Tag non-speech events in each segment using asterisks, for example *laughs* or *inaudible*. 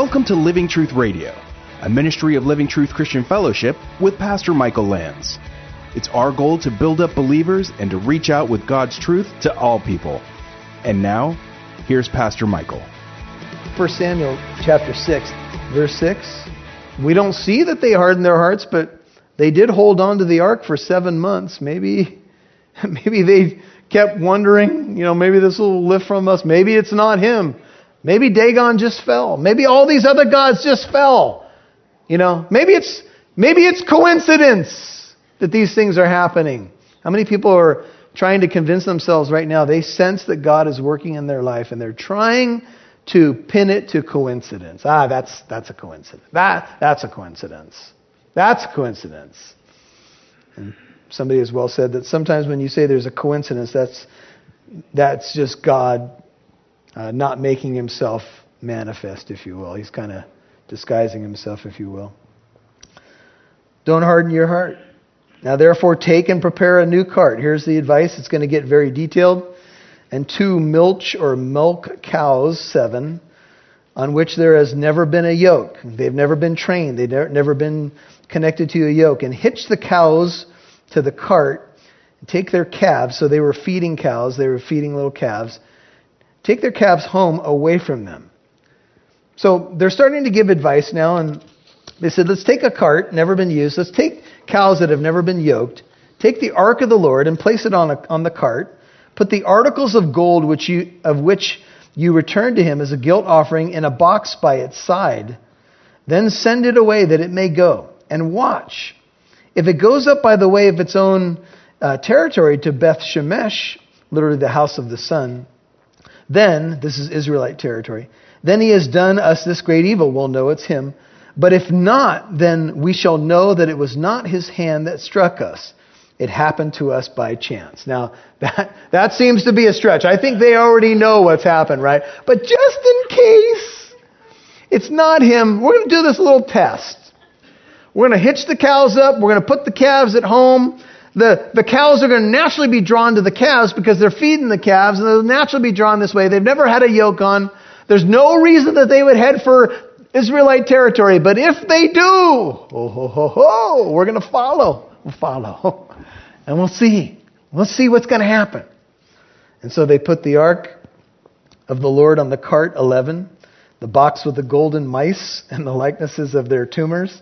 Welcome to Living Truth Radio, a ministry of Living Truth Christian Fellowship with Pastor Michael Lands. It's our goal to build up believers and to reach out with God's truth to all people. And now, here's Pastor Michael. 1 Samuel chapter 6, verse 6. We don't see that they hardened their hearts, but they did hold on to the ark for seven months. Maybe, *laughs* maybe they kept wondering, you know, maybe this will lift from us. Maybe it's not him. Maybe Dagon just fell. Maybe all these other gods just fell. You know, maybe it's maybe it's coincidence that these things are happening. How many people are trying to convince themselves right now they sense that God is working in their life and they're trying to pin it to coincidence. Ah, that's that's a coincidence. That that's a coincidence. That's a coincidence. And somebody has well said that sometimes when you say there's a coincidence, that's that's just God uh, not making himself manifest, if you will. He's kind of disguising himself, if you will. Don't harden your heart. Now, therefore, take and prepare a new cart. Here's the advice. It's going to get very detailed. And two milch or milk cows, seven, on which there has never been a yoke. They've never been trained. They've never been connected to a yoke. And hitch the cows to the cart. Take their calves. So they were feeding cows. They were feeding little calves take their calves home away from them. So they're starting to give advice now, and they said, let's take a cart, never been used. Let's take cows that have never been yoked, take the ark of the Lord and place it on, a, on the cart, put the articles of gold which you, of which you return to him as a guilt offering in a box by its side. Then send it away that it may go, and watch. If it goes up by the way of its own uh, territory to Beth Shemesh, literally the house of the sun, then, this is Israelite territory, then he has done us this great evil. We'll know it's him. But if not, then we shall know that it was not his hand that struck us. It happened to us by chance. Now, *laughs* that, that seems to be a stretch. I think they already know what's happened, right? But just in case it's not him, we're going to do this little test. We're going to hitch the cows up. We're going to put the calves at home the, the cows are going to naturally be drawn to the calves because they're feeding the calves and they'll naturally be drawn this way. They've never had a yoke on. There's no reason that they would head for Israelite territory. But if they do, oh, ho, ho, ho, we're going to follow. We'll follow. *laughs* And we'll see. We'll see what's going to happen. And so they put the ark of the Lord on the cart, 11, the box with the golden mice and the likenesses of their tumors.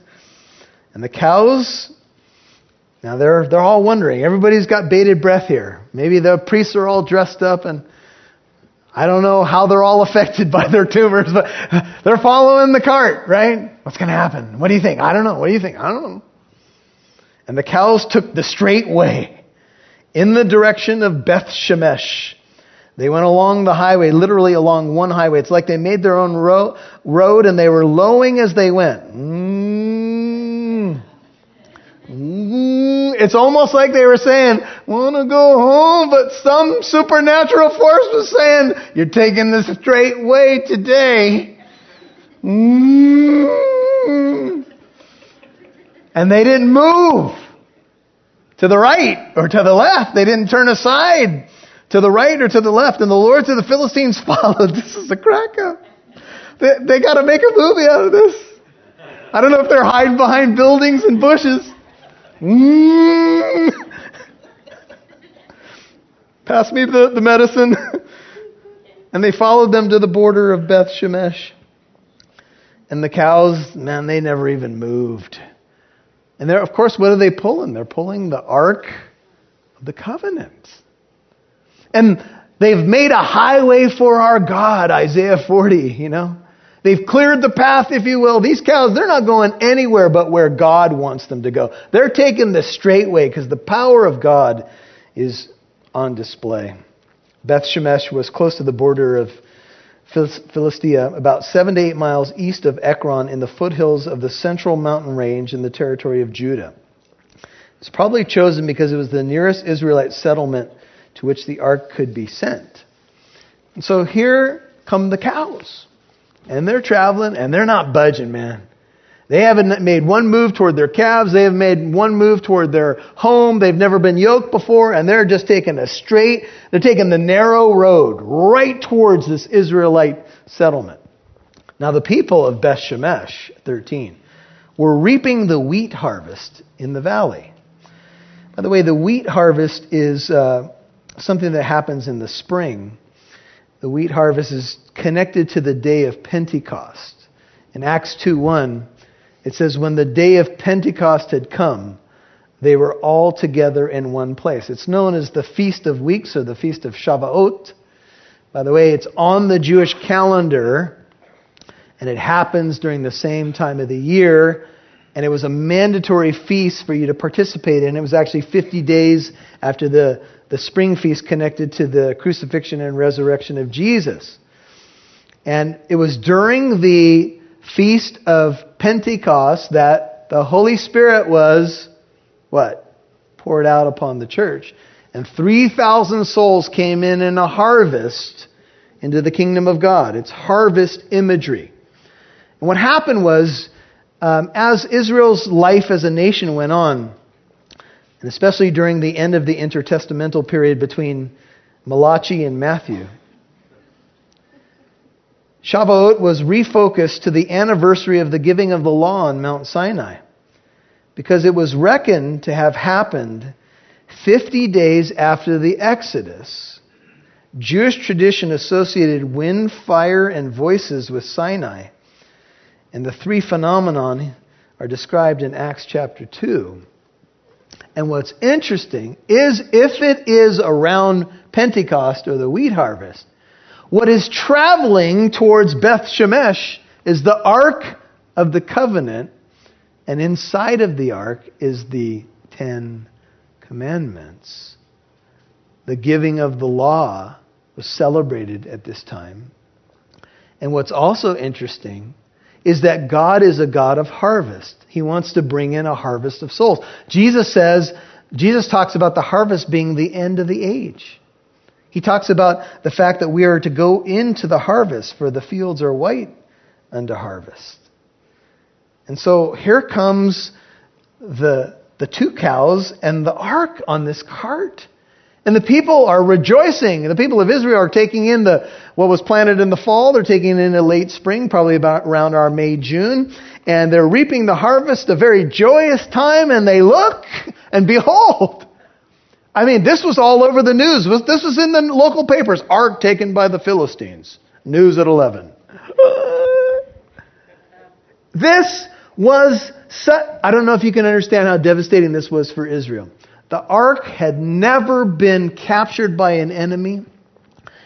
And the cows now they're, they're all wondering. Everybody's got bated breath here. Maybe the priests are all dressed up and I don't know how they're all *laughs* affected by their tumors, but *laughs* they're following the cart, right? What's going to happen? What do you think? I don't know. What do you think? I don't know. And the cows took the straight way in the direction of Beth Shemesh. They went along the highway, literally along one highway. It's like they made their own ro- road and they were lowing as they went. Mm. Mm, it's almost like they were saying, want to go home, but some supernatural force was saying, you're taking the straight way today. Mm. And they didn't move to the right or to the left. They didn't turn aside to the right or to the left. And the lords of the Philistines *laughs* followed. This is a crack up. They, they got to make a movie out of this. I don't know if they're hiding behind buildings and bushes. Mm. *laughs* Pass me the, the medicine. *laughs* and they followed them to the border of Beth Shemesh. And the cows, man, they never even moved. And they're, of course, what are they pulling? They're pulling the Ark of the Covenant. And they've made a highway for our God, Isaiah 40, you know. They've cleared the path, if you will. These cows, they're not going anywhere but where God wants them to go. They're taking the straight way because the power of God is on display. Beth Shemesh was close to the border of Philistia, about seven to eight miles east of Ekron in the foothills of the central mountain range in the territory of Judah. It's probably chosen because it was the nearest Israelite settlement to which the ark could be sent. And so here come the cows. And they're traveling and they're not budging, man. They haven't made one move toward their calves. They have made one move toward their home. They've never been yoked before, and they're just taking a straight, they're taking the narrow road right towards this Israelite settlement. Now the people of Beth Shemesh, 13, were reaping the wheat harvest in the valley. By the way, the wheat harvest is uh, something that happens in the spring. The wheat harvest is connected to the day of Pentecost. In Acts 2:1, it says, When the day of Pentecost had come, they were all together in one place. It's known as the Feast of Weeks or the Feast of Shavuot. By the way, it's on the Jewish calendar, and it happens during the same time of the year. And it was a mandatory feast for you to participate in. It was actually 50 days after the, the spring feast connected to the crucifixion and resurrection of Jesus. And it was during the feast of Pentecost that the Holy Spirit was what? Poured out upon the church. And 3,000 souls came in in a harvest into the kingdom of God. It's harvest imagery. And what happened was, um, as Israel's life as a nation went on, and especially during the end of the intertestamental period between Malachi and Matthew, Shavuot was refocused to the anniversary of the giving of the law on Mount Sinai because it was reckoned to have happened 50 days after the Exodus. Jewish tradition associated wind, fire, and voices with Sinai. And the three phenomenon are described in Acts chapter 2. And what's interesting is if it is around Pentecost or the wheat harvest, what is traveling towards Beth Shemesh is the Ark of the Covenant and inside of the ark is the Ten Commandments. The giving of the law was celebrated at this time. And what's also interesting is that God is a God of harvest. He wants to bring in a harvest of souls. Jesus says, Jesus talks about the harvest being the end of the age. He talks about the fact that we are to go into the harvest, for the fields are white unto harvest. And so here comes the, the two cows and the ark on this cart. And the people are rejoicing. The people of Israel are taking in the what was planted in the fall. They're taking it in the late spring, probably about around our May, June. And they're reaping the harvest, a very joyous time, and they look, and behold, I mean, this was all over the news. This was in the local papers. Ark taken by the Philistines. News at 11. This was, I don't know if you can understand how devastating this was for Israel. The ark had never been captured by an enemy.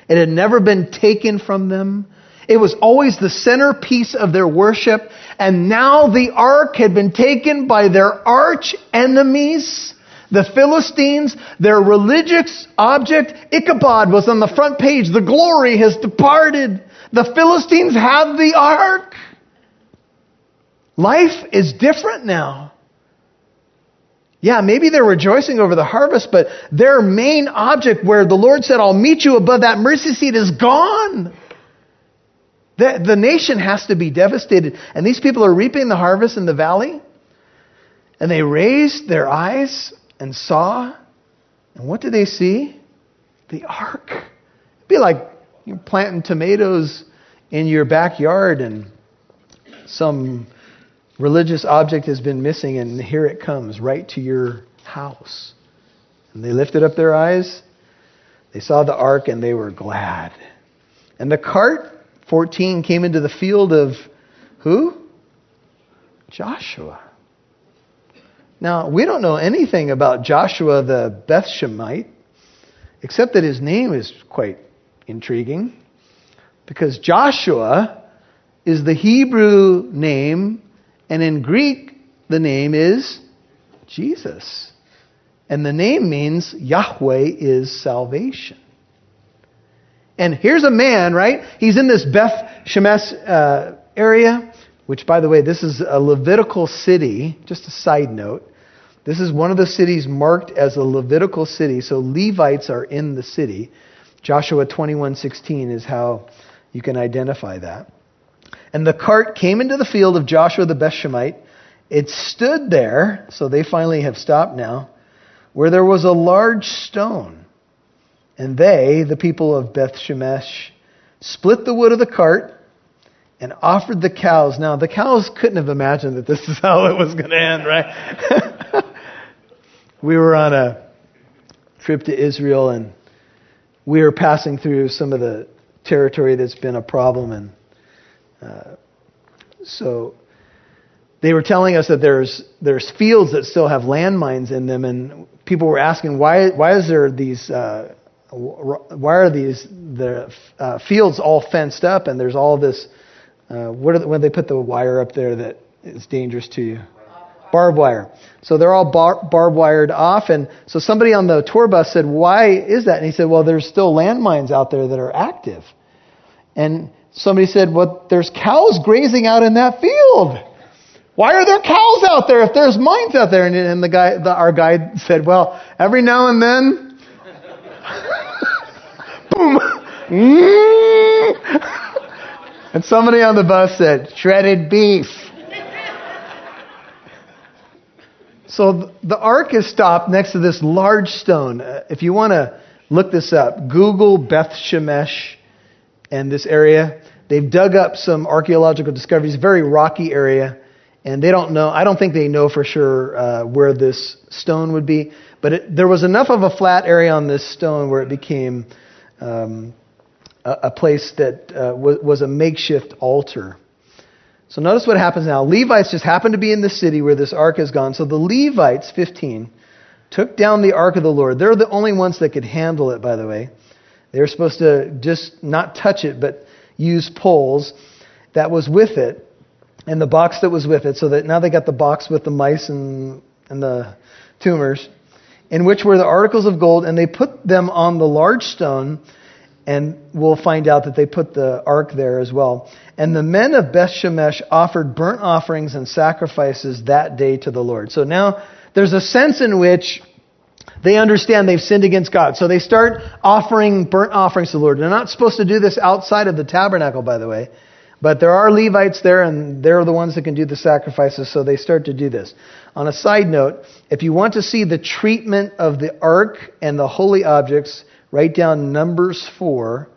It had never been taken from them. It was always the centerpiece of their worship. And now the ark had been taken by their arch enemies, the Philistines. Their religious object, Ichabod, was on the front page. The glory has departed. The Philistines have the ark. Life is different now. Yeah, maybe they're rejoicing over the harvest, but their main object where the Lord said, I'll meet you above that mercy seat is gone. The, the nation has to be devastated. And these people are reaping the harvest in the valley. And they raised their eyes and saw. And what did they see? The ark. It'd be like you're planting tomatoes in your backyard and some religious object has been missing, and here it comes right to your house. And they lifted up their eyes. They saw the ark and they were glad. And the cart, 14, came into the field of who? Joshua. Now, we don't know anything about Joshua the Bethshemite, except that his name is quite intriguing. Because Joshua is the Hebrew name and in Greek, the name is Jesus. And the name means Yahweh is salvation. And here's a man, right? He's in this Beth Shemesh uh, area, which, by the way, this is a Levitical city. Just a side note. This is one of the cities marked as a Levitical city, so Levites are in the city. Joshua 21:16 is how you can identify that. And the cart came into the field of Joshua the Bethshemite. It stood there, so they finally have stopped now, where there was a large stone. And they, the people of Beth Shemesh, split the wood of the cart and offered the cows. Now, the cows couldn't have imagined that this is *laughs* how it was going to end, right? *laughs* we were on a trip to Israel and we were passing through some of the territory that's been a problem. And so they were telling us that there's, there's fields that still have landmines in them. And people were asking, why, why is there these. Uh, why are these the uh, fields all fenced up and there's all this uh, what the, when they put the wire up there that is dangerous to you? Barbed wire. So they're all bar- barbed wired off. And so somebody on the tour bus said, Why is that? And he said, Well, there's still landmines out there that are active. And somebody said, Well, there's cows grazing out in that field. Why are there cows out there if there's mines out there? And, and the guy, the, our guide said, Well, every now and then, *laughs* boom. *laughs* And somebody on the bus said, shredded beef. so the ark is stopped next to this large stone. Uh, if you want to look this up, Google Beth Shemesh and this area. They've dug up some archaeological discoveries, very rocky area, and they don't know, I don't think they know for sure uh, where this stone would be, but it, there was enough of a flat area on this stone where it became um, a, a place that uh, was, was a makeshift altar. So notice what happens now. Levites just happened to be in the city where this ark has gone. So the Levites, 15, took down the ark of the Lord. They're the only ones that could handle it, by the way. They were supposed to just not touch it, but use poles that was with it and the box that was with it. So that now they got the box with the mice and, and the tumors, in which were the articles of gold, and they put them on the large stone and we'll find out that they put the ark there as well. And the men of Beth Shemesh offered burnt offerings and sacrifices that day to the Lord. So now there's a sense in which they understand they've sinned against God. So they start offering burnt offerings to the Lord. They're not supposed to do this outside of the tabernacle, by the way. But there are Levites there, and they're the ones that can do the sacrifices, so they start to do this. On a side note, if you want to see the treatment of the ark and the holy objects, Write down Numbers 4,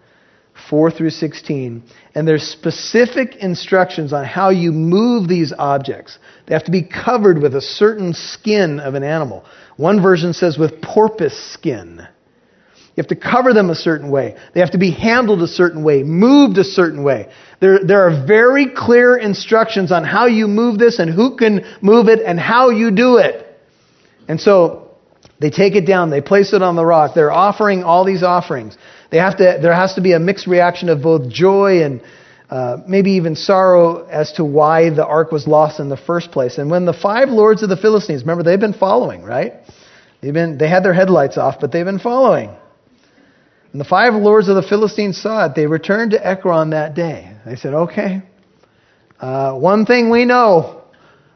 4 through 16. And there's specific instructions on how you move these objects. They have to be covered with a certain skin of an animal. One version says with porpoise skin. You have to cover them a certain way. They have to be handled a certain way, moved a certain way. There, there are very clear instructions on how you move this and who can move it and how you do it. And so they take it down, they place it on the rock. They're offering all these offerings. They have to, there has to be a mixed reaction of both joy and uh, maybe even sorrow as to why the ark was lost in the first place. And when the five lords of the Philistines, remember, they've been following, right? They've been, they had their headlights off, but they've been following. And the five lords of the Philistines saw it. They returned to Ekron that day. They said, okay, uh, one thing we know.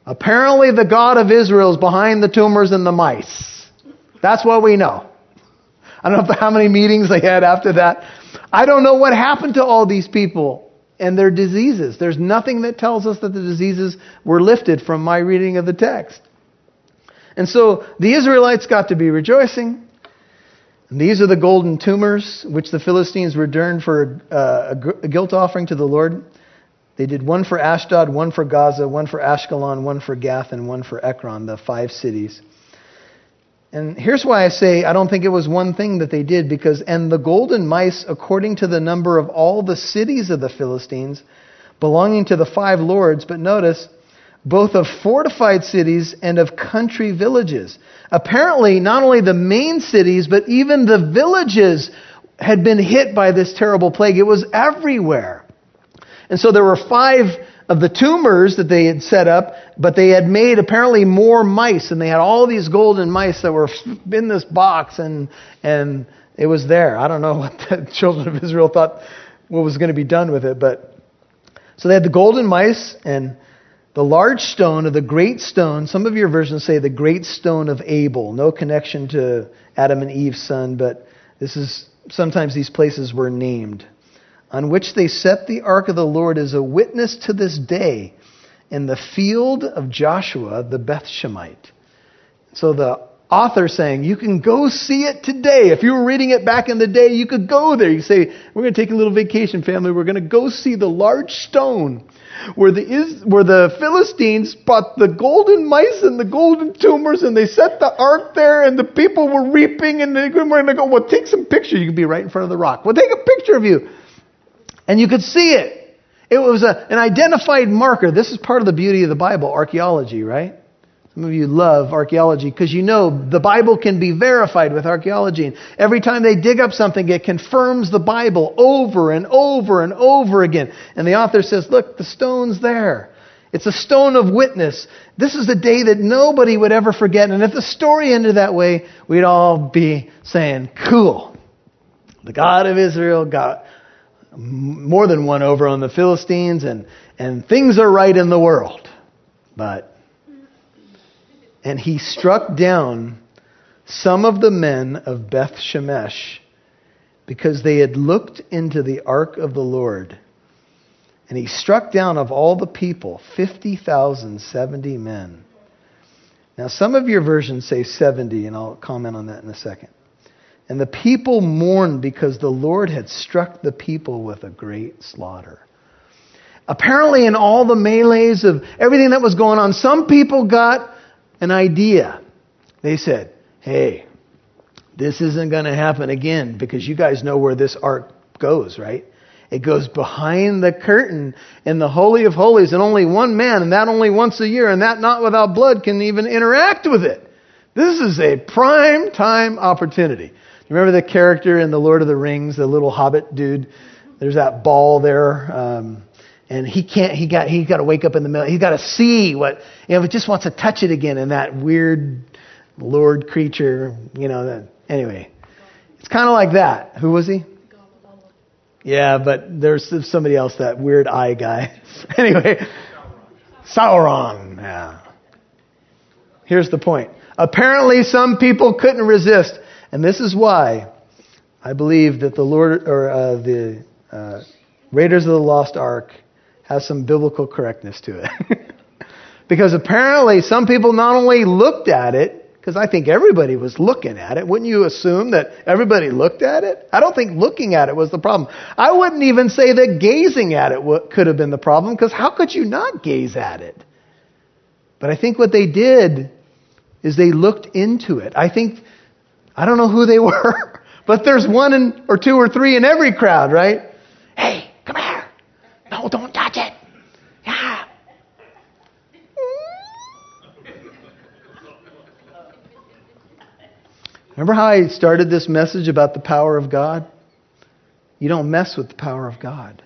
Apparently, the God of Israel is behind the tumors and the mice. That's what we know. I don't know how many meetings they had after that. I don't know what happened to all these people and their diseases. There's nothing that tells us that the diseases were lifted from my reading of the text. And so the Israelites got to be rejoicing. And these are the golden tumors which the Philistines returned for uh, a guilt offering to the Lord. They did one for Ashdod, one for Gaza, one for Ashkelon, one for Gath, and one for Ekron, the five cities. And here's why I say I don't think it was one thing that they did, because, and the golden mice, according to the number of all the cities of the Philistines, belonging to the five lords, but notice, both of fortified cities and of country villages. Apparently, not only the main cities, but even the villages had been hit by this terrible plague. It was everywhere. And so there were five of the tumors that they had set up, but they had made apparently more mice, and they had all these golden mice that were in this box, and and it was there. I don't know what the *laughs* children of Israel thought what was going to be done with it, but so they had the golden mice and the large stone of the great stone. Some of your versions say the great stone of Abel. No connection to Adam and Eve's son, but this is sometimes these places were named on which they set the ark of the Lord as a witness to this day in the field of Joshua the Bethshemite. So the author saying, you can go see it today. If you were reading it back in the day, you could go there. You say, we're going to take a little vacation, family. We're going to go see the large stone where the, is, where the Philistines brought the golden mice and the golden tumors and they set the ark there and the people were reaping and they were going to go, well, take some pictures. You can be right in front of the rock. Well, take a picture of you. And you could see it. It was a, an identified marker. This is part of the beauty of the Bible, archaeology, right? Some of you love archaeology because you know the Bible can be verified with archaeology. And every time they dig up something, it confirms the Bible over and over and over again. And the author says, look, the stone's there. It's a stone of witness. This is a day that nobody would ever forget. And if the story ended that way, we'd all be saying, cool. The God of Israel got more than one over on the Philistines and, and things are right in the world. But and he struck down some of the men of Beth Shemesh because they had looked into the ark of the Lord. And he struck down of all the people 50,070 men. Now, some of your versions say 70, and I'll comment on that in a second. And the people mourned because the Lord had struck the people with a great slaughter. Apparently, in all the melees of everything that was going on, some people got an idea. They said, hey, this isn't going to happen again because you guys know where this ark goes, right? It goes behind the curtain in the Holy of Holies, and only one man, and that only once a year, and that not without blood, can even interact with it. This is a prime time opportunity. Remember the character in The Lord of the Rings, the little hobbit dude? There's that ball there. Um, and he can't he got he's got to wake up in the middle he's got to see what you know he just wants to touch it again and that weird lord creature you know that anyway. It's kind of like that. Who was he? Yeah but there's somebody else that weird eye guy. *laughs* Anyway. Sauron yeah. Here's the point. Apparently some people couldn't resist and this is why i believe that the lord or uh, the uh, raiders of the lost ark has some biblical correctness to it. *laughs* because apparently some people not only looked at it, because I think everybody was looking at it. Wouldn't you assume that everybody looked at it? I don't think looking at it was the problem. I wouldn't even say that gazing at it could have been the problem, because how could you not gaze at it? But I think what they did is they looked into it. I think, I don't know who they *laughs* were, but there's one in, or two or three in every crowd, right? Hey, come here. No, don't touch it. Yeah. Remember how I started this message about the power of God? You don't mess with the power of God.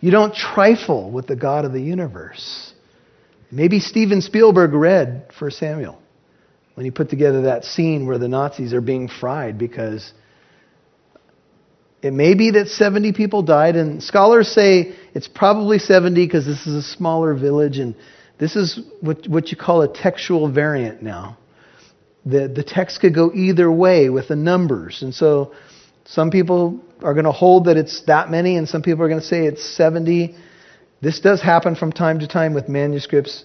You don't trifle with the God of the universe. Maybe Steven Spielberg read for Samuel when he put together that scene where the Nazis are being fried because it may be that 70 people died, and scholars say it's probably 70 because this is a smaller village, and this is what, what you call a textual variant now. The, the text could go either way with the numbers. And so some people are going to hold that it's that many, and some people are going to say it's 70. This does happen from time to time with manuscripts.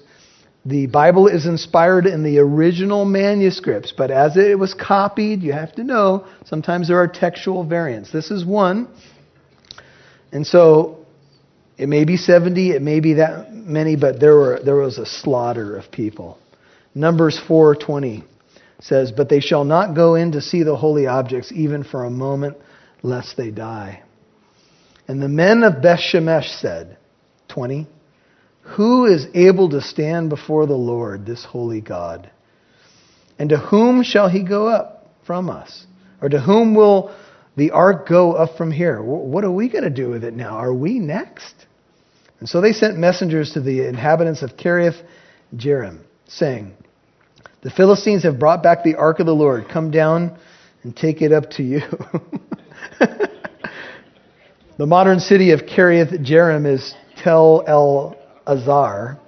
The Bible is inspired in the original manuscripts, but as it was copied, you have to know sometimes there are textual variants. This is one. And so it may be 70, it may be that many, but there, were, there was a slaughter of people. Numbers 4:20 says, "But they shall not go in to see the holy objects even for a moment, lest they die." And the men of Beth Shemesh said, 20, who is able to stand before the Lord, this holy God? And to whom shall he go up from us? Or to whom will the ark go up from here? What are we going to do with it now? Are we next? And so they sent messengers to the inhabitants of Kiriath Jearim, saying, The Philistines have brought back the ark of the Lord. Come down and take it up to you. *laughs* the modern city of Kiriath Jearim is Tel El Azar,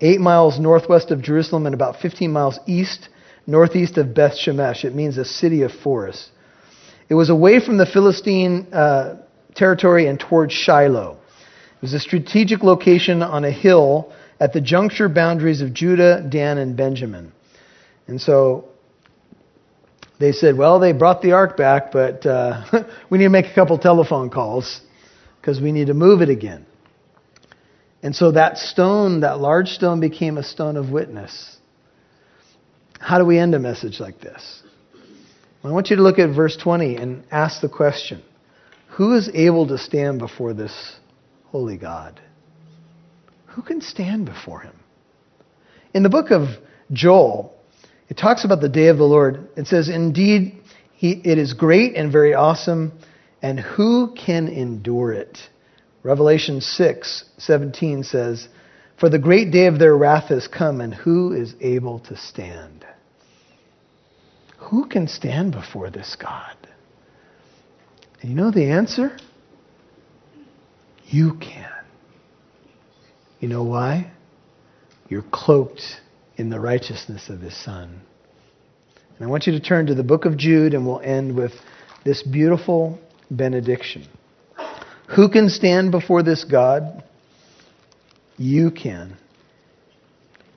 eight miles northwest of Jerusalem and about 15 miles east, northeast of Beth Shemesh. It means a city of forests. It was away from the Philistine uh, territory and towards Shiloh. It was a strategic location on a hill at the juncture boundaries of Judah, Dan, and Benjamin. And so they said, well, they brought the ark back, but uh, *laughs* we need to make a couple telephone calls because we need to move it again. And so that stone, that large stone, became a stone of witness. How do we end a message like this? I want you to look at verse 20 and ask the question Who is able to stand before this holy God? Who can stand before him? In the book of Joel, it talks about the day of the Lord. It says, Indeed, he, it is great and very awesome, and who can endure it? Revelation 6 17 says, For the great day of their wrath has come, and who is able to stand? Who can stand before this God? And you know the answer? You can. You know why? You're cloaked in the righteousness of his Son. And I want you to turn to the book of Jude, and we'll end with this beautiful benediction. Who can stand before this God? You can.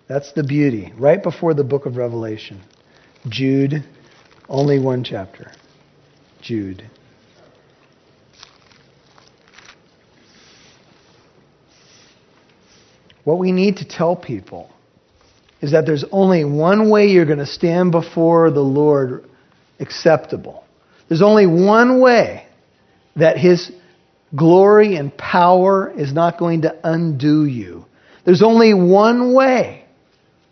That's the beauty. Right before the book of Revelation. Jude, only one chapter. Jude. What we need to tell people is that there's only one way you're going to stand before the Lord acceptable. There's only one way that His glory and power is not going to undo you. There's only one way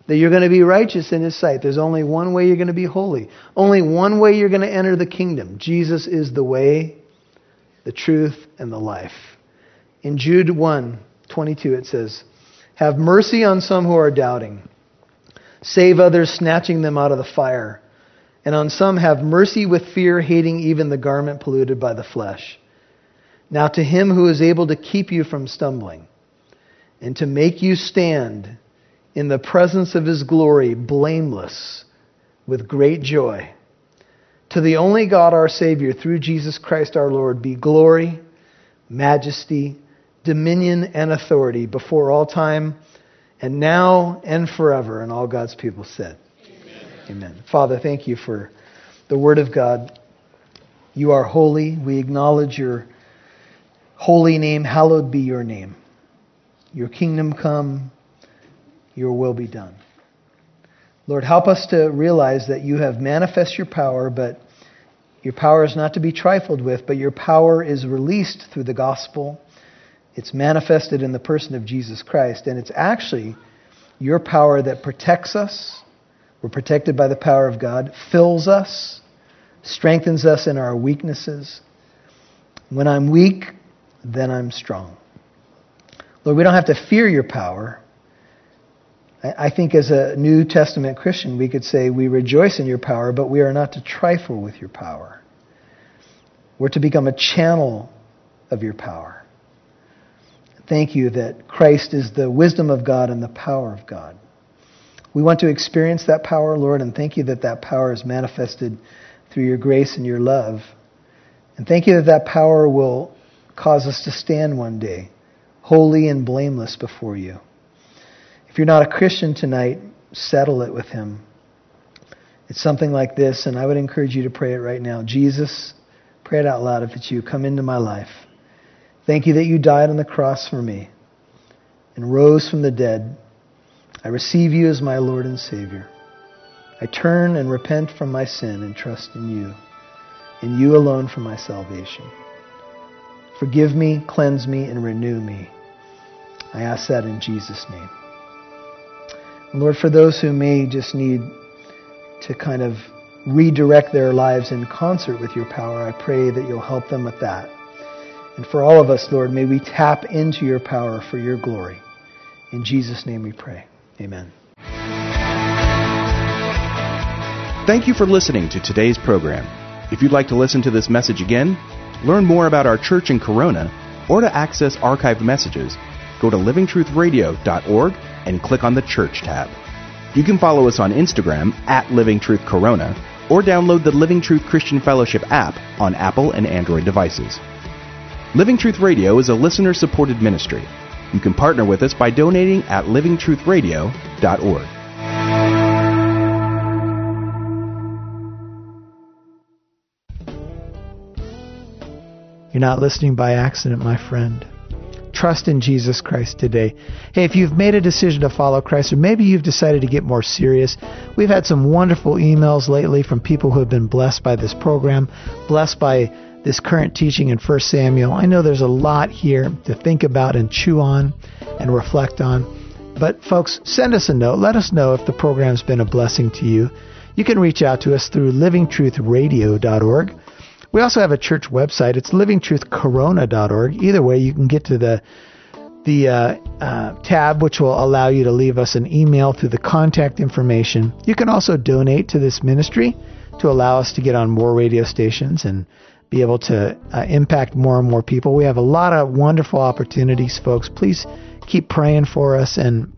that you're going to be righteous in His sight. There's only one way you're going to be holy. Only one way you're going to enter the kingdom. Jesus is the way, the truth, and the life. In Jude 1 22, it says, Have mercy on some who are doubting Save others, snatching them out of the fire. And on some have mercy with fear, hating even the garment polluted by the flesh. Now to him who is able to keep you from stumbling and to make you stand in the presence of his glory, blameless, with great joy. To the only God our Savior, through Jesus Christ our Lord, be glory, majesty, dominion, and authority before all time and now and forever. And all God's people said, Amen. Amen. Father, thank you for the Word of God. You are holy. We acknowledge your holy name. Hallowed be your name. Your kingdom come, your will be done. Lord, help us to realize that you have manifest your power, but your power is not to be trifled with, but your power is released through the gospel it's manifested in the person of Jesus Christ, and it's actually your power that protects us. We're protected by the power of God, fills us, strengthens us in our weaknesses. When I'm weak, then I'm strong. Lord, we don't have to fear your power. I think as a New Testament Christian, we could say we rejoice in your power, but we are not to trifle with your power. We're to become a channel of your power. Thank you that Christ is the wisdom of God and the power of God. We want to experience that power, Lord, and thank you that that power is manifested through your grace and your love. And thank you that that power will cause us to stand one day, holy and blameless before you. If you're not a Christian tonight, settle it with Him. It's something like this, and I would encourage you to pray it right now. Jesus, pray it out loud if it's you. Come into my life. Thank you that you died on the cross for me and rose from the dead. I receive you as my Lord and Savior. I turn and repent from my sin and trust in you, in you alone for my salvation. Forgive me, cleanse me, and renew me. I ask that in Jesus' name. Lord, for those who may just need to kind of redirect their lives in concert with your power, I pray that you'll help them with that. And for all of us, Lord, may we tap into your power for your glory. In Jesus' name we pray. Amen. Thank you for listening to today's program. If you'd like to listen to this message again, learn more about our church in Corona, or to access archived messages, go to livingtruthradio.org and click on the Church tab. You can follow us on Instagram at Living Truth Corona or download the Living Truth Christian Fellowship app on Apple and Android devices. Living Truth Radio is a listener supported ministry. You can partner with us by donating at livingtruthradio.org. You're not listening by accident, my friend. Trust in Jesus Christ today. Hey, if you've made a decision to follow Christ, or maybe you've decided to get more serious, we've had some wonderful emails lately from people who have been blessed by this program, blessed by this current teaching in 1 Samuel. I know there's a lot here to think about and chew on and reflect on. But folks, send us a note. Let us know if the program's been a blessing to you. You can reach out to us through livingtruthradio.org. We also have a church website. It's livingtruthcorona.org. Either way, you can get to the the uh, uh, tab, which will allow you to leave us an email through the contact information. You can also donate to this ministry to allow us to get on more radio stations and be able to uh, impact more and more people. We have a lot of wonderful opportunities, folks. Please keep praying for us and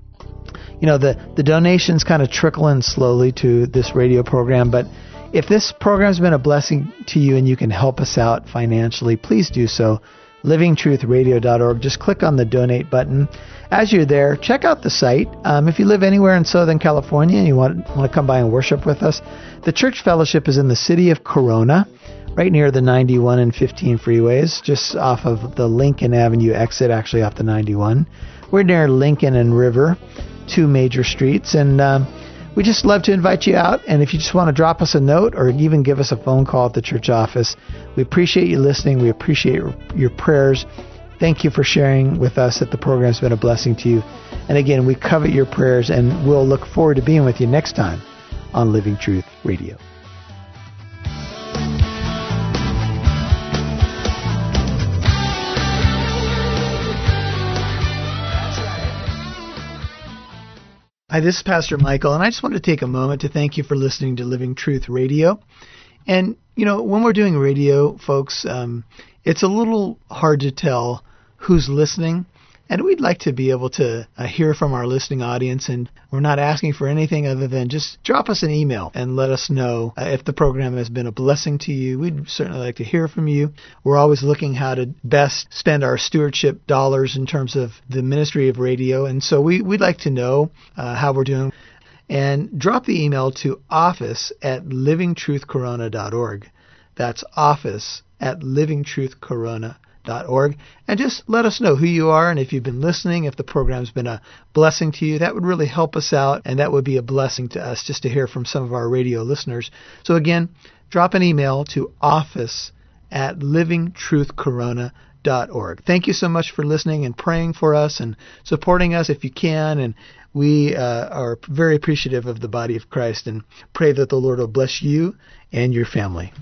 you know the the donations kind of trickle in slowly to this radio program but if this program's been a blessing to you and you can help us out financially please do so. livingtruthradio.org just click on the donate button. As you're there check out the site. Um, if you live anywhere in southern california and you want, want to come by and worship with us the church fellowship is in the city of corona right near the 91 and 15 freeways just off of the lincoln avenue exit actually off the 91 we're near Lincoln and River, two major streets, and um, we just love to invite you out. And if you just want to drop us a note or even give us a phone call at the church office, we appreciate you listening. We appreciate your prayers. Thank you for sharing with us that the program's been a blessing to you. And again, we covet your prayers, and we'll look forward to being with you next time on Living Truth Radio. Hi, this is Pastor Michael, and I just wanted to take a moment to thank you for listening to Living Truth Radio. And, you know, when we're doing radio, folks, um, it's a little hard to tell who's listening and we'd like to be able to uh, hear from our listening audience, and we're not asking for anything other than just drop us an email and let us know uh, if the program has been a blessing to you. We'd certainly like to hear from you. We're always looking how to best spend our stewardship dollars in terms of the ministry of radio, and so we, we'd like to know uh, how we're doing. And drop the email to office at livingtruthcorona.org. That's office at livingtruthcorona.org org, and just let us know who you are and if you've been listening, if the program's been a blessing to you. That would really help us out, and that would be a blessing to us just to hear from some of our radio listeners. So again, drop an email to office at livingtruthcorona.org. Thank you so much for listening and praying for us and supporting us if you can. And we uh, are very appreciative of the body of Christ and pray that the Lord will bless you and your family.